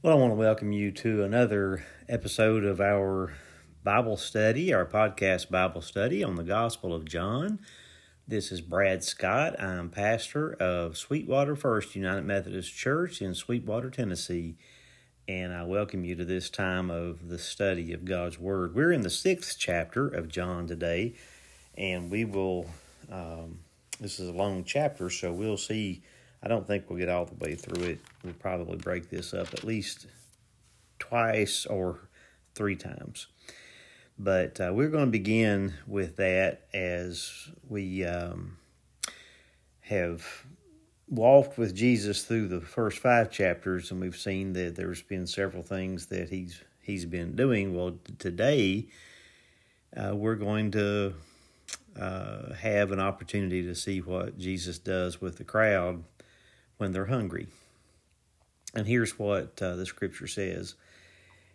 Well, I want to welcome you to another episode of our Bible study, our podcast Bible study on the Gospel of John. This is Brad Scott. I'm pastor of Sweetwater First United Methodist Church in Sweetwater, Tennessee, and I welcome you to this time of the study of God's Word. We're in the sixth chapter of John today, and we will, um, this is a long chapter, so we'll see I don't think we'll get all the way through it. We'll probably break this up at least twice or three times. But uh, we're going to begin with that as we um, have walked with Jesus through the first five chapters, and we've seen that there's been several things that he's he's been doing. Well, today uh, we're going to uh, have an opportunity to see what Jesus does with the crowd when they're hungry. And here's what uh, the scripture says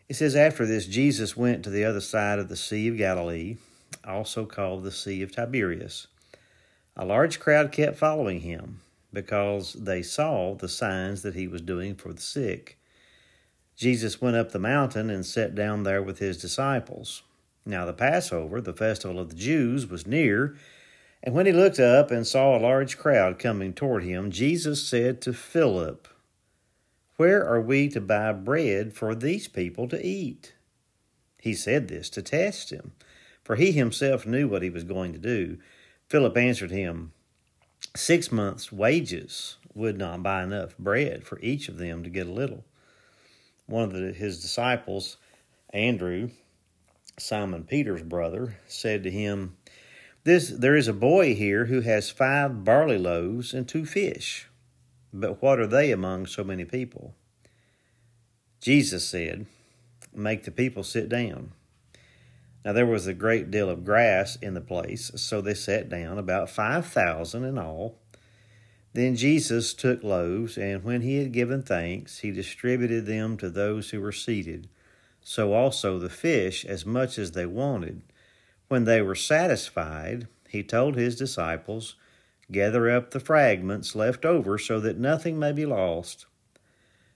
It says, After this, Jesus went to the other side of the Sea of Galilee, also called the Sea of Tiberias. A large crowd kept following him because they saw the signs that he was doing for the sick. Jesus went up the mountain and sat down there with his disciples. Now, the Passover, the festival of the Jews, was near. And when he looked up and saw a large crowd coming toward him, Jesus said to Philip, Where are we to buy bread for these people to eat? He said this to test him, for he himself knew what he was going to do. Philip answered him, Six months' wages would not buy enough bread for each of them to get a little. One of the, his disciples, Andrew, Simon Peter's brother, said to him, this there is a boy here who has five barley loaves and two fish. But what are they among so many people? Jesus said, Make the people sit down. Now there was a great deal of grass in the place, so they sat down, about five thousand in all. Then Jesus took loaves, and when he had given thanks, he distributed them to those who were seated, so also the fish, as much as they wanted. When they were satisfied, he told his disciples, Gather up the fragments left over so that nothing may be lost.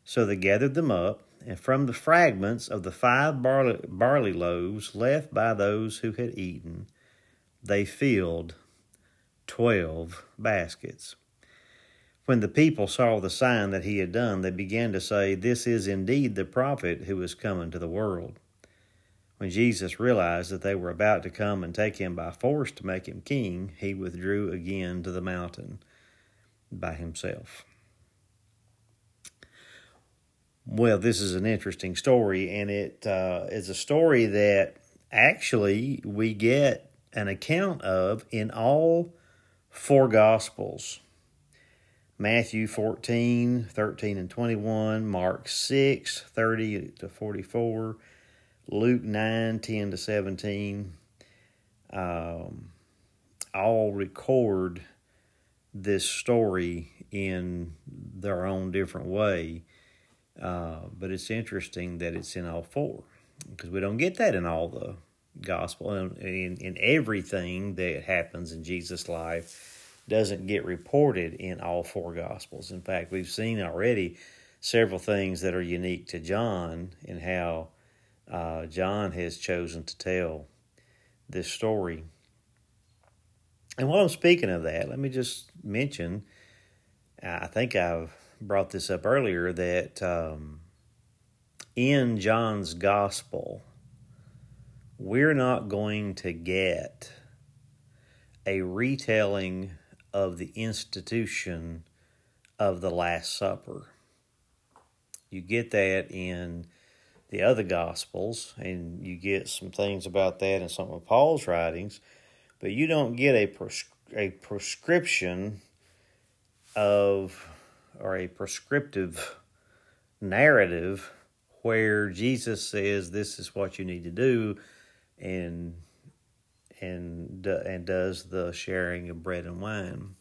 So they gathered them up, and from the fragments of the five barley, barley loaves left by those who had eaten, they filled twelve baskets. When the people saw the sign that he had done, they began to say, This is indeed the prophet who is coming to the world. When Jesus realized that they were about to come and take him by force to make him king, he withdrew again to the mountain by himself. Well, this is an interesting story, and it uh, is a story that actually we get an account of in all four Gospels Matthew 14, 13, and 21, Mark 6, 30 to 44. Luke 9, 10 to 17, um, all record this story in their own different way. Uh, but it's interesting that it's in all four because we don't get that in all the gospel and in, in everything that happens in Jesus' life doesn't get reported in all four gospels. In fact, we've seen already several things that are unique to John in how uh, John has chosen to tell this story. And while I'm speaking of that, let me just mention I think I've brought this up earlier that um, in John's gospel, we're not going to get a retelling of the institution of the Last Supper. You get that in the other Gospels, and you get some things about that in some of Paul's writings, but you don't get a a prescription of or a prescriptive narrative where Jesus says this is what you need to do, and and and does the sharing of bread and wine.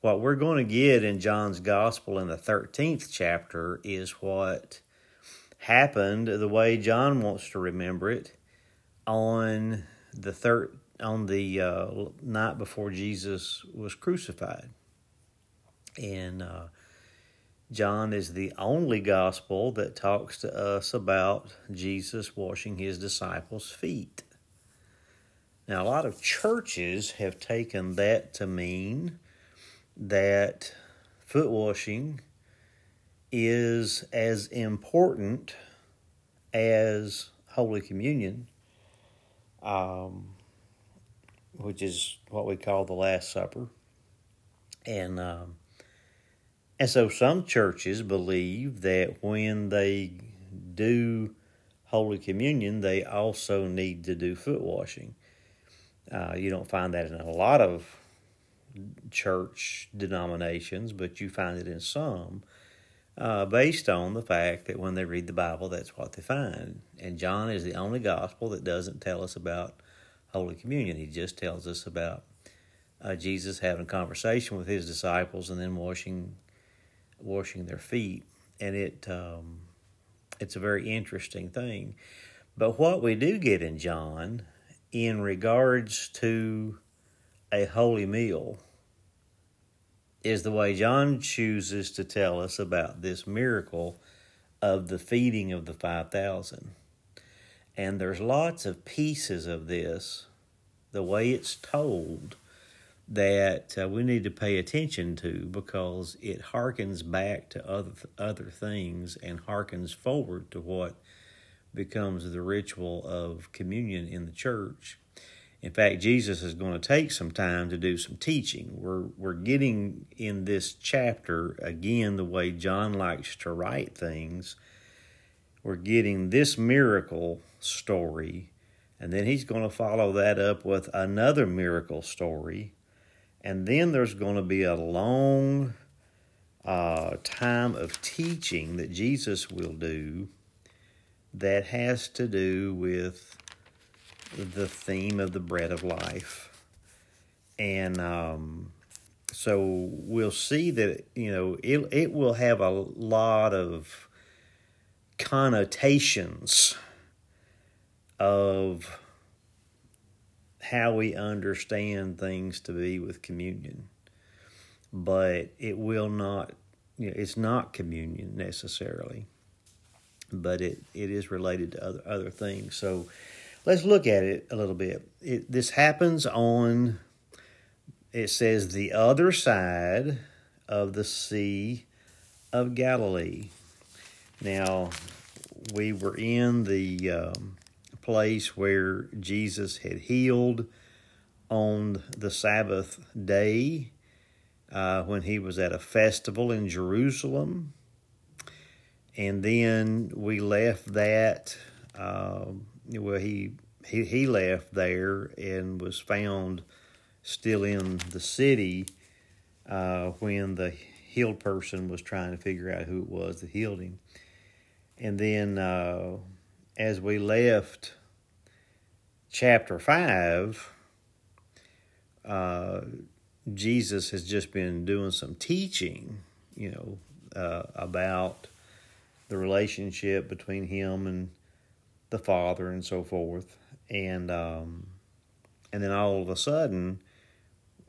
What we're going to get in John's Gospel in the 13th chapter is what happened the way John wants to remember it on the third on the uh, night before Jesus was crucified, and uh, John is the only gospel that talks to us about Jesus washing his disciples' feet. Now, a lot of churches have taken that to mean that foot washing is as important as Holy Communion, um, which is what we call the Last Supper. And um, and so some churches believe that when they do Holy Communion, they also need to do foot washing. Uh, you don't find that in a lot of church denominations, but you find it in some, uh, based on the fact that when they read the Bible, that's what they find. And John is the only gospel that doesn't tell us about Holy Communion. He just tells us about uh, Jesus having a conversation with his disciples and then washing washing their feet, and it um, it's a very interesting thing. But what we do get in John, in regards to a holy meal, is the way John chooses to tell us about this miracle of the feeding of the 5,000. And there's lots of pieces of this, the way it's told, that uh, we need to pay attention to because it harkens back to other other things and harkens forward to what becomes the ritual of communion in the church. In fact, Jesus is going to take some time to do some teaching. We're we're getting in this chapter again the way John likes to write things. We're getting this miracle story, and then he's going to follow that up with another miracle story and then there's going to be a long uh, time of teaching that Jesus will do that has to do with the theme of the bread of life. And um, so we'll see that, you know, it, it will have a lot of connotations of how we understand things to be with communion. But it will not, you know, it's not communion necessarily, but it, it is related to other, other things. So let's look at it a little bit. It, this happens on, it says, the other side of the Sea of Galilee. Now, we were in the um, place where Jesus had healed on the Sabbath day uh, when he was at a festival in Jerusalem. And then we left that, uh, well, he, he, he left there and was found still in the city uh, when the healed person was trying to figure out who it was that healed him. And then uh, as we left chapter 5, uh, Jesus has just been doing some teaching, you know, uh, about the relationship between him and the Father and so forth. And um, and then all of a sudden,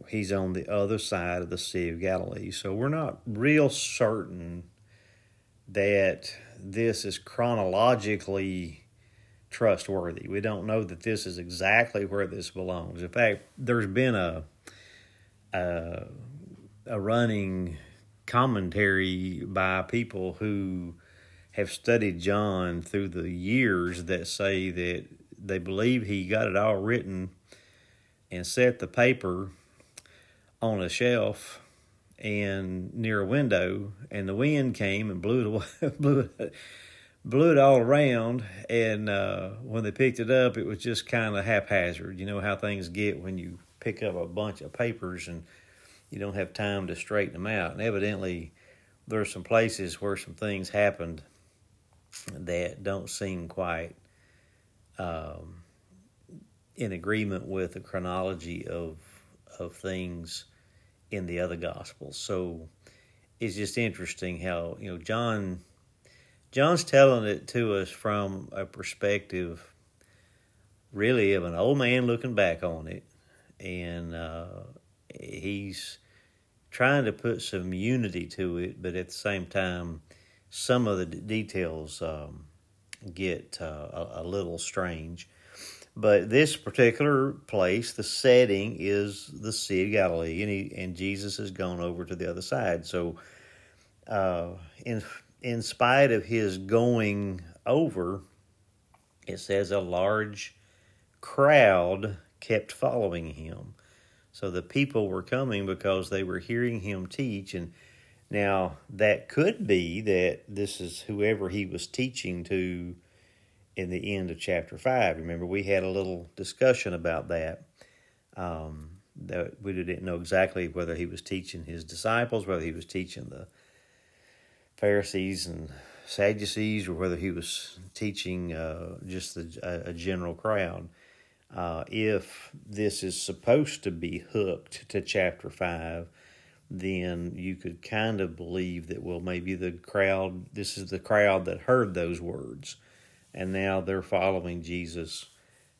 he's on the other side of the Sea of Galilee. So we're not real certain that this is chronologically trustworthy. We don't know that this is exactly where this belongs. In fact, there's been a a, a running commentary by people who have studied John through the years that say that they believe he got it all written and set the paper on a shelf and near a window and the wind came and blew it away blew it blew it all around and uh, when they picked it up it was just kind of haphazard. You know how things get when you pick up a bunch of papers and you don't have time to straighten them out. And evidently there's some places where some things happened that don't seem quite um, in agreement with the chronology of of things in the other gospels. So it's just interesting how you know john John's telling it to us from a perspective, really, of an old man looking back on it, and uh, he's trying to put some unity to it, but at the same time, some of the d- details um, get uh, a, a, little strange. But this particular place, the setting is the Sea of Galilee, and, he, and Jesus has gone over to the other side. So, uh, in in spite of his going over, it says a large crowd kept following him. So the people were coming because they were hearing him teach. And now that could be that this is whoever he was teaching to in the end of chapter 5. Remember, we had a little discussion about that. Um, that we didn't know exactly whether he was teaching his disciples, whether he was teaching the Pharisees and Sadducees, or whether he was teaching uh, just a, a, general crowd. Uh, if this is supposed to be hooked to chapter 5, then you could kind of believe that, well, maybe the crowd, this is the crowd that heard those words, and now they're following Jesus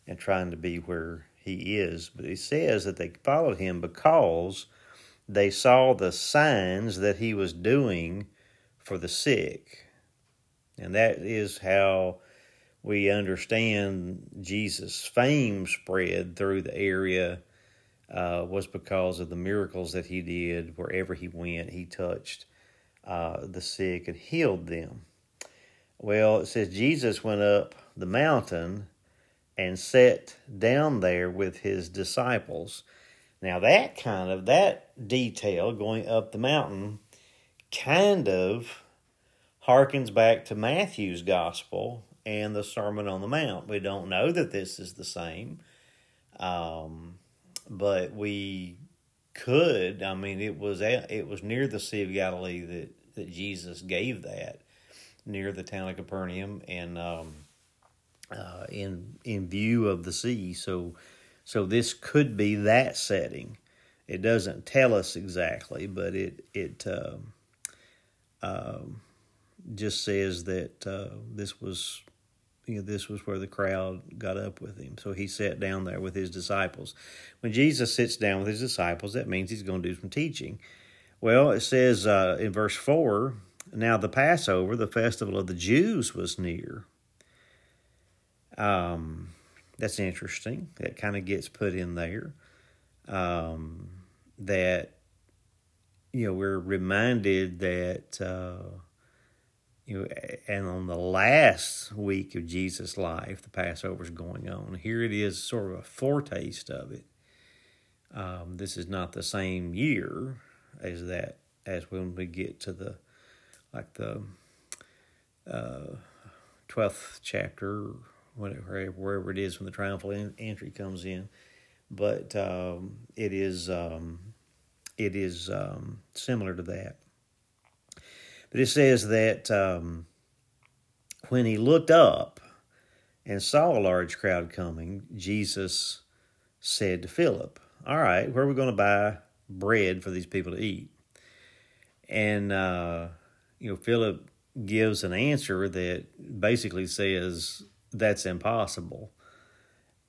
and trying to be where he is. But he says that they followed him because they saw the signs that he was doing for the sick. And that is how we understand Jesus' fame spread through the area uh, was because of the miracles that he did. Wherever he went, he touched uh, the sick and healed them. Well, it says Jesus went up the mountain and sat down there with his disciples. Now, that kind of, that detail going up the mountain kind of harkens back to Matthew's gospel and the Sermon on the Mount. We don't know that this is the same, um, but we could. I mean, it was it was near the Sea of Galilee that that Jesus gave that near the town of Capernaum and um, uh, in in view of the sea. So so this could be that setting. It doesn't tell us exactly, but it it. Um, um, just says that uh, this was you know, this was where the crowd got up with him. So he sat down there with his disciples. When Jesus sits down with his disciples, that means he's going to do some teaching. Well, it says uh, in verse 4 now the Passover, the festival of the Jews, was near. Um, that's interesting. That kind of gets put in there. Um, that, you know, we're reminded that. Uh, you know, and on the last week of Jesus' life, the Passover is going on. Here it is, sort of a foretaste of it. Um, this is not the same year as that as when we get to the like the uh, twelfth chapter, whatever wherever it is when the triumphal entry comes in. But um, it is um, it is um, similar to that. But it says that um, when he looked up and saw a large crowd coming, Jesus said to Philip, All right, where are we going to buy bread for these people to eat? And, uh, you know, Philip gives an answer that basically says that's impossible.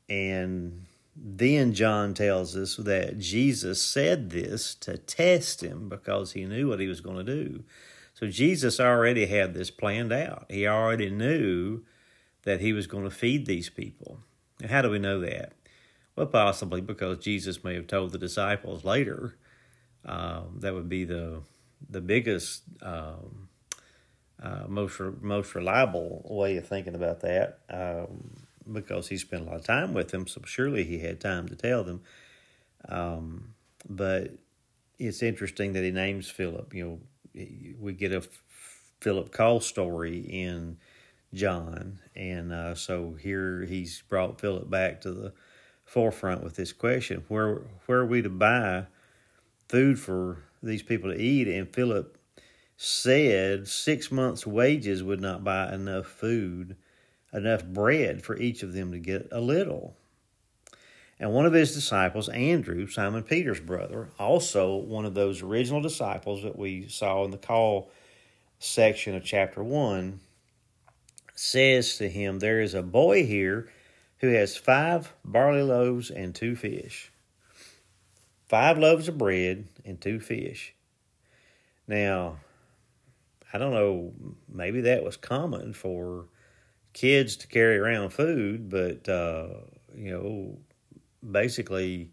And then John tells us that Jesus said this to test him because he knew what he was going to do. So Jesus already had this planned out. He already knew that he was going to feed these people. How do we know that? Well, possibly because Jesus may have told the disciples later. Um, that would be the the biggest, um, uh, most most reliable way of thinking about that, um, because he spent a lot of time with them. So surely he had time to tell them. Um, but it's interesting that he names Philip. You know, we get a Philip call story in John, and uh, so here he's brought Philip back to the forefront with this question: where where are we to buy food for these people to eat? And Philip said six months' wages would not buy enough food, enough bread for each of them to get a little. And one of his disciples, Andrew, Simon Peter's brother, also one of those original disciples that we saw in the call section of chapter 1, says to him, There is a boy here who has five barley loaves and two fish. five loaves of bread and two fish. Now, I don't know, maybe that was common for kids to carry around food, but, uh, you know, basically,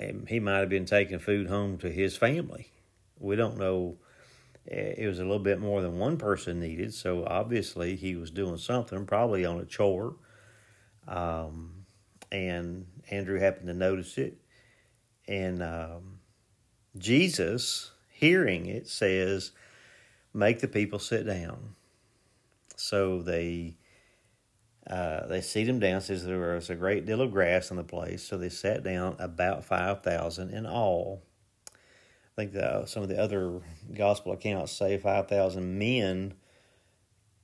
um, he might have been taking food home to his family. We don't know. Eh, it was a little bit more than one person needed, so obviously he was doing something, probably on a chore. Um, and Andrew happened to notice it. And um, Jesus, hearing it, says, Make the people sit down. So they uh, they seat him down. Says there was a great deal of grass in the place, so they sat down about five thousand in all. I think the, some of the other gospel accounts say five thousand men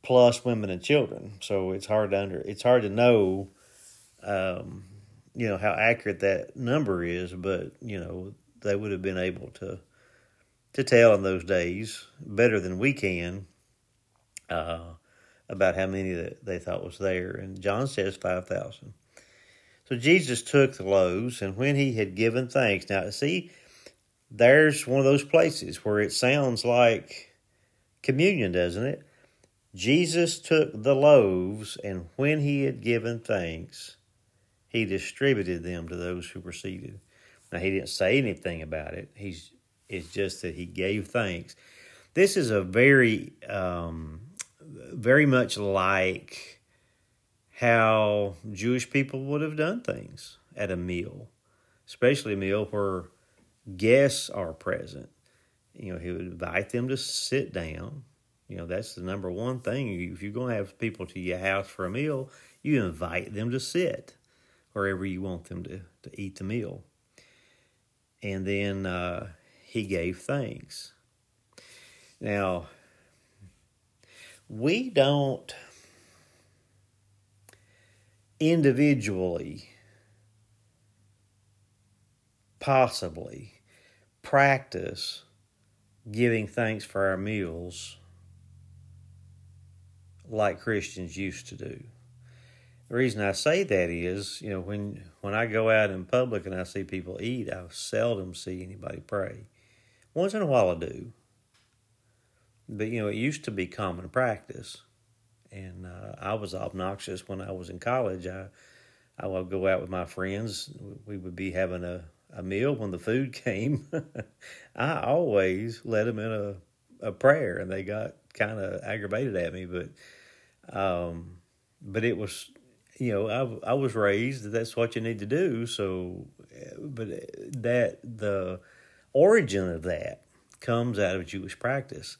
plus women and children. So it's hard to under it's hard to know, um, you know, how accurate that number is. But you know, they would have been able to to tell in those days better than we can. Uh, about how many that they thought was there. And John says 5,000. So Jesus took the loaves, and when he had given thanks, now see, there's one of those places where it sounds like communion, doesn't it? Jesus took the loaves, and when he had given thanks, he distributed them to those who were seated. Now, he didn't say anything about it. He's it's just that he gave thanks. This is a very um, very much like how Jewish people would have done things at a meal, especially a meal where guests are present. You know, he would invite them to sit down. You know, that's the number one thing. If you're going to have people to your house for a meal, you invite them to sit wherever you want them to, to eat the meal. And then uh, he gave thanks. Now, we don't individually possibly practice giving thanks for our meals like Christians used to do. The reason I say that is, you know, when when I go out in public and I see people eat, I seldom see anybody pray. Once in a while I do, but you know, it used to be common practice, and uh, I was obnoxious when I was in college. I I would go out with my friends. We would be having a, a meal when the food came. I always led them in a, a prayer, and they got kind of aggravated at me. But um, but it was you know I I was raised that that's what you need to do. So, but that the origin of that comes out of Jewish practice.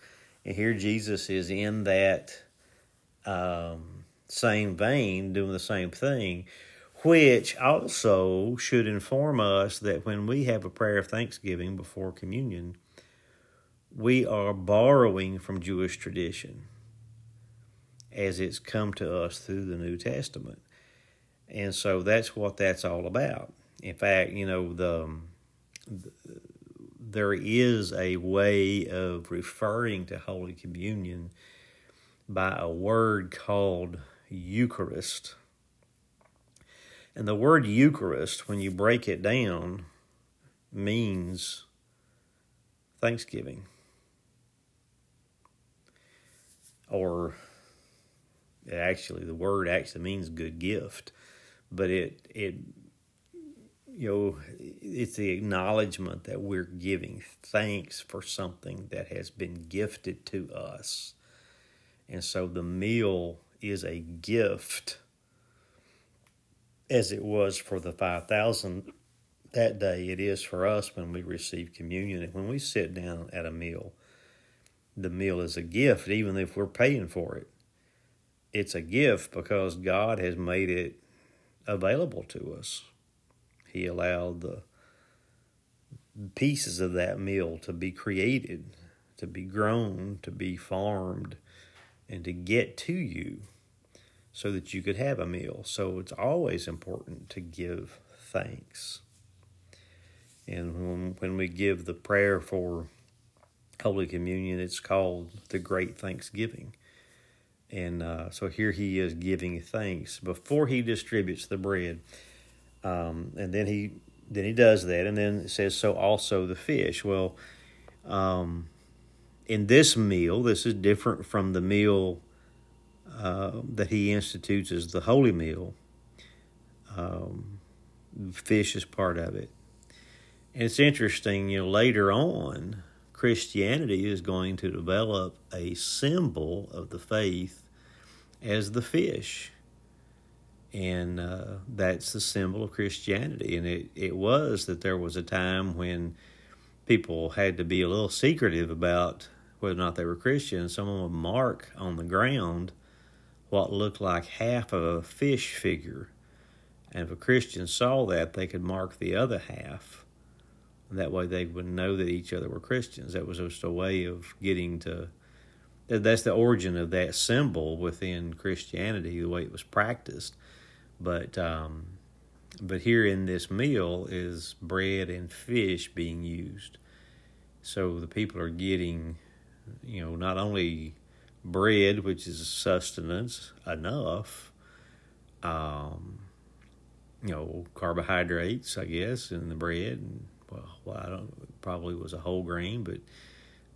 And here Jesus is in that um, same vein, doing the same thing, which also should inform us that when we have a prayer of thanksgiving before communion, we are borrowing from Jewish tradition as it's come to us through the New Testament. And so that's what that's all about. In fact, you know, the, there is a way of referring to Holy Communion by a word called Eucharist. And the word Eucharist, when you break it down, means thanksgiving. Or actually, the word actually means good gift, but it, it you know, it's the acknowledgement that we're giving thanks for something that has been gifted to us. And so the meal is a gift, as it was for the 5,000 that day, it is for us when we receive communion. And when we sit down at a meal, the meal is a gift, even if we're paying for it. It's a gift because God has made it available to us. He allowed the pieces of that meal to be created, to be grown, to be farmed, and to get to you so that you could have a meal. So it's always important to give thanks. And when, when we give the prayer for Holy Communion, it's called the Great Thanksgiving. And uh, so here he is giving thanks before he distributes the bread. Um, and then he then he does that, and then it says, so also the fish. Well, um, in this meal, this is different from the meal uh, that he institutes as the holy meal. Um, fish is part of it. And it's interesting, you know, later on, Christianity is going to develop a symbol of the faith as the fish. And uh, that's the symbol of Christianity. And it, it was that there was a time when people had to be a little secretive about whether or not they were Christian. Someone would mark on the ground what looked like half of a fish figure. And if a Christian saw that, they could mark the other half that way they would know that each other were Christians. That was just a way of getting to. That's the origin of that symbol within Christianity, the way it was practiced. But um, but here in this meal is bread and fish being used. So the people are getting, you know, not only bread, which is sustenance enough, um, you know, carbohydrates, I guess, in the bread, and well, I don't probably was a whole grain, but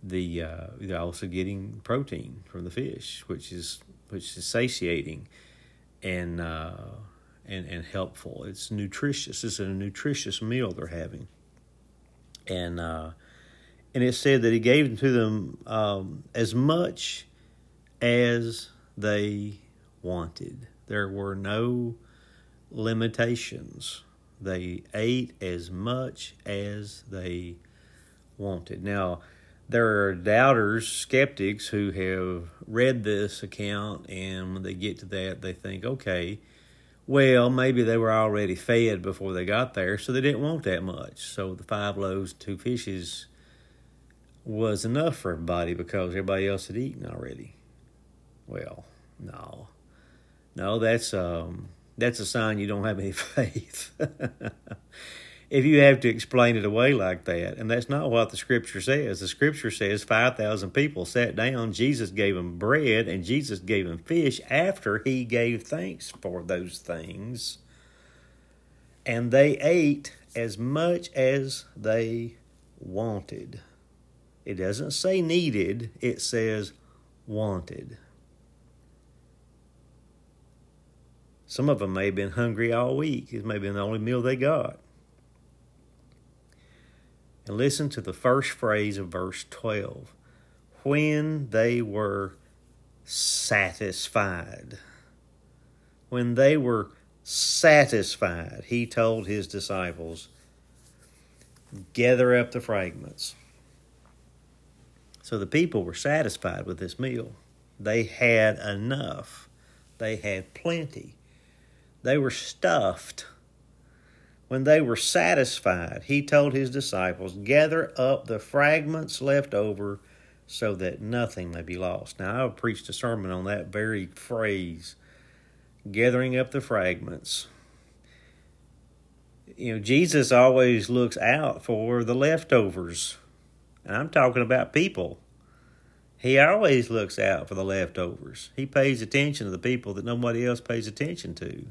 the uh, they're also getting protein from the fish, which is which is satiating and uh, and and helpful. It's nutritious. It's a nutritious meal they're having, and uh, and it said that he gave to them um, as much as they wanted. There were no limitations they ate as much as they wanted. Now, there are doubters, skeptics who have read this account, and when they get to that, they think, okay, well, maybe they were already fed before they got there, so they didn't want that much. So the five loaves, two fishes was enough for everybody because everybody else had eaten already. Well, no. No, that's um that's a sign you don't have any faith. if you have to explain it away like that, and that's not what the scripture says. The scripture says 5,000 people sat down, Jesus gave them bread, and Jesus gave them fish after he gave thanks for those things. And they ate as much as they wanted. It doesn't say needed, it says wanted. Some of them may have been hungry all week. It may have been the only meal they got. And listen to the first phrase of verse 12 when they were satisfied. When they were satisfied, he told his disciples, Gather up the fragments. So the people were satisfied with this meal. They had enough, they had plenty. They were stuffed. When they were satisfied, he told his disciples, Gather up the fragments left over so that nothing may be lost. Now, I have preached a sermon on that very phrase, gathering up the fragments. You know, Jesus always looks out for the leftovers. And I'm talking about people. He always looks out for the leftovers. He pays attention to the people that nobody else pays attention to.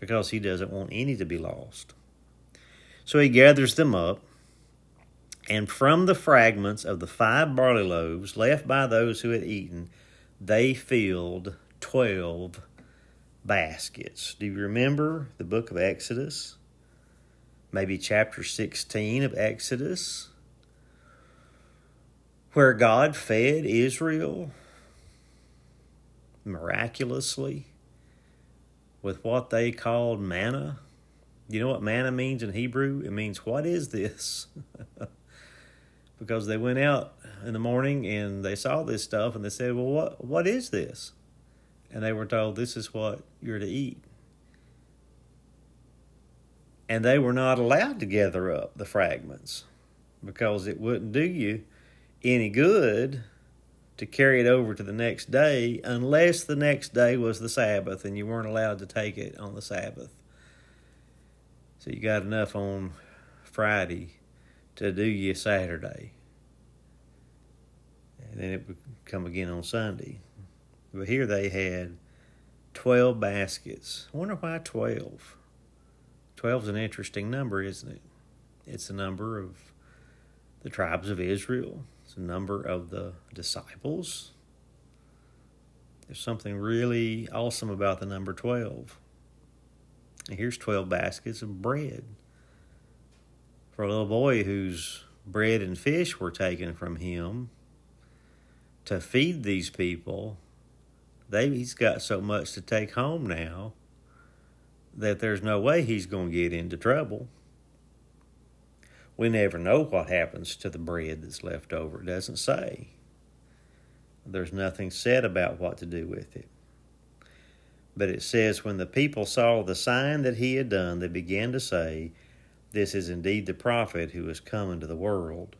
Because he doesn't want any to be lost. So he gathers them up, and from the fragments of the five barley loaves left by those who had eaten, they filled twelve baskets. Do you remember the book of Exodus? Maybe chapter 16 of Exodus, where God fed Israel miraculously with what they called manna. You know what manna means in Hebrew? It means, what is this? because they went out in the morning and they saw this stuff and they said, well, what, what is this? And they were told, this is what you're to eat. And they were not allowed to gather up the fragments because it wouldn't do you any good to carry it over to the next day unless the next day was the Sabbath and you weren't allowed to take it on the Sabbath. So you got enough on Friday to do you Saturday. And then it would come again on Sunday. But here they had 12 baskets. I wonder why 12? 12 is an interesting number, isn't it? It's the number of the tribes of Israel, the number of the disciples. There's something really awesome about the number 12. And here's 12 baskets of bread. For a little boy whose bread and fish were taken from him to feed these people, they, he's got so much to take home now that there's no way he's going to get into trouble. We never know what happens to the bread that's left over. It doesn't say. There's nothing said about what to do with it. But it says, when the people saw the sign that he had done, they began to say, This is indeed the prophet who is come into the world.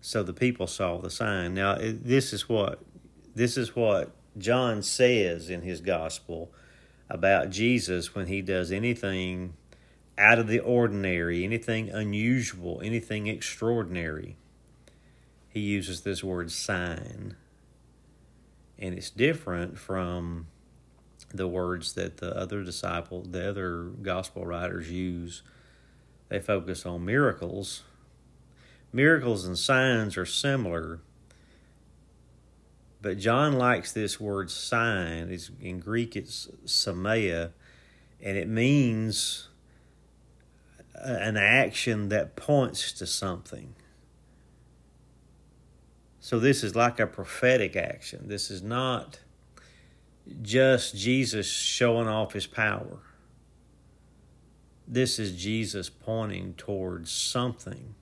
So the people saw the sign. Now, this is what this is what John says in his gospel about Jesus when he does anything out of the ordinary, anything unusual, anything extraordinary. He uses this word sign. And it's different from the words that the other disciple, the other gospel writers use. They focus on miracles. Miracles and signs are similar but John likes this word sign. It's, in Greek, it's semeia, and it means an action that points to something. So this is like a prophetic action. This is not just Jesus showing off his power. This is Jesus pointing towards something,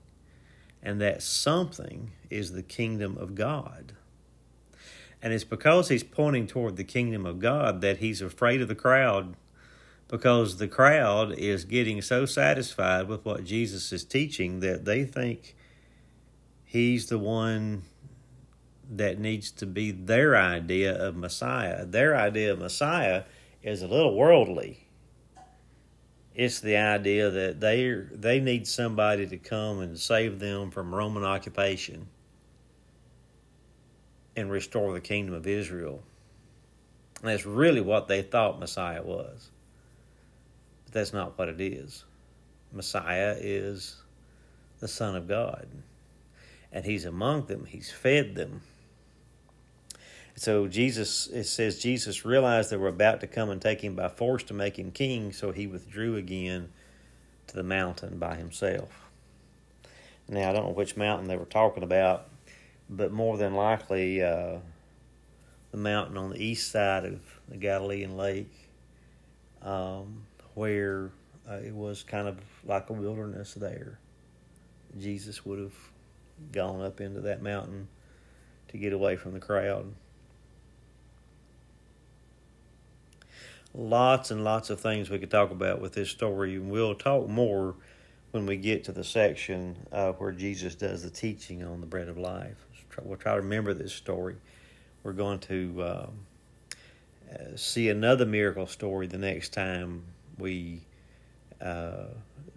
and that something is the kingdom of God. And it's because he's pointing toward the kingdom of God that he's afraid of the crowd because the crowd is getting so satisfied with what Jesus is teaching that they think he's the one that needs to be their idea of Messiah. Their idea of Messiah is a little worldly. It's the idea that they they need somebody to come and save them from Roman occupation and restore the kingdom of Israel. And that's really what they thought Messiah was. That's not what it is. Messiah is the Son of God. And He's among them, He's fed them. So Jesus, it says Jesus realized they were about to come and take him by force to make him king, so he withdrew again to the mountain by himself. Now, I don't know which mountain they were talking about but more than likely uh, the mountain on the east side of the Galilean lake, um, where uh, it was kind of like a wilderness there. Jesus would have gone up into that mountain to get away from the crowd. Lots and lots of things we could talk about with this story, and we'll talk more when we get to the section uh, where Jesus does the teaching on the bread of life we'll try to remember this story. We're going to um, uh, see another miracle story the next time we uh,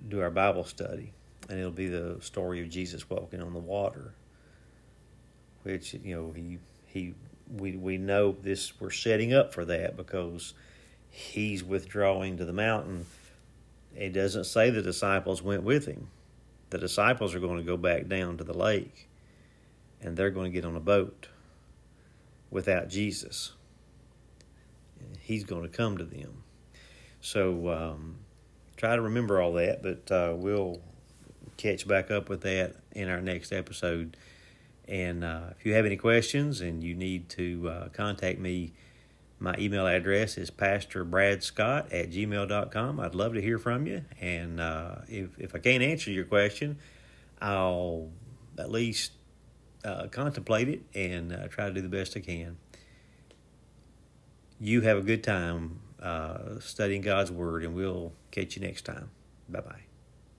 do our Bible study, and it'll be the story of Jesus walking on the water. Which you know he he we we know this we're setting up for that because he's withdrawing to the mountain. It doesn't say the disciples went with him. The disciples are going to go back down to the lake and they're going to get on a boat without Jesus. He's going to come to them. So um, try to remember all that, but uh, we'll catch back up with that in our next episode. And uh, if you have any questions and you need to uh, contact me, my email address is pastorbradscott at gmail.com. I'd love to hear from you. And uh, if, if I can't answer your question, I'll at least uh, contemplate it and uh, try to do the best I can. You have a good time uh, studying God's Word, and we'll catch you next time. Bye bye.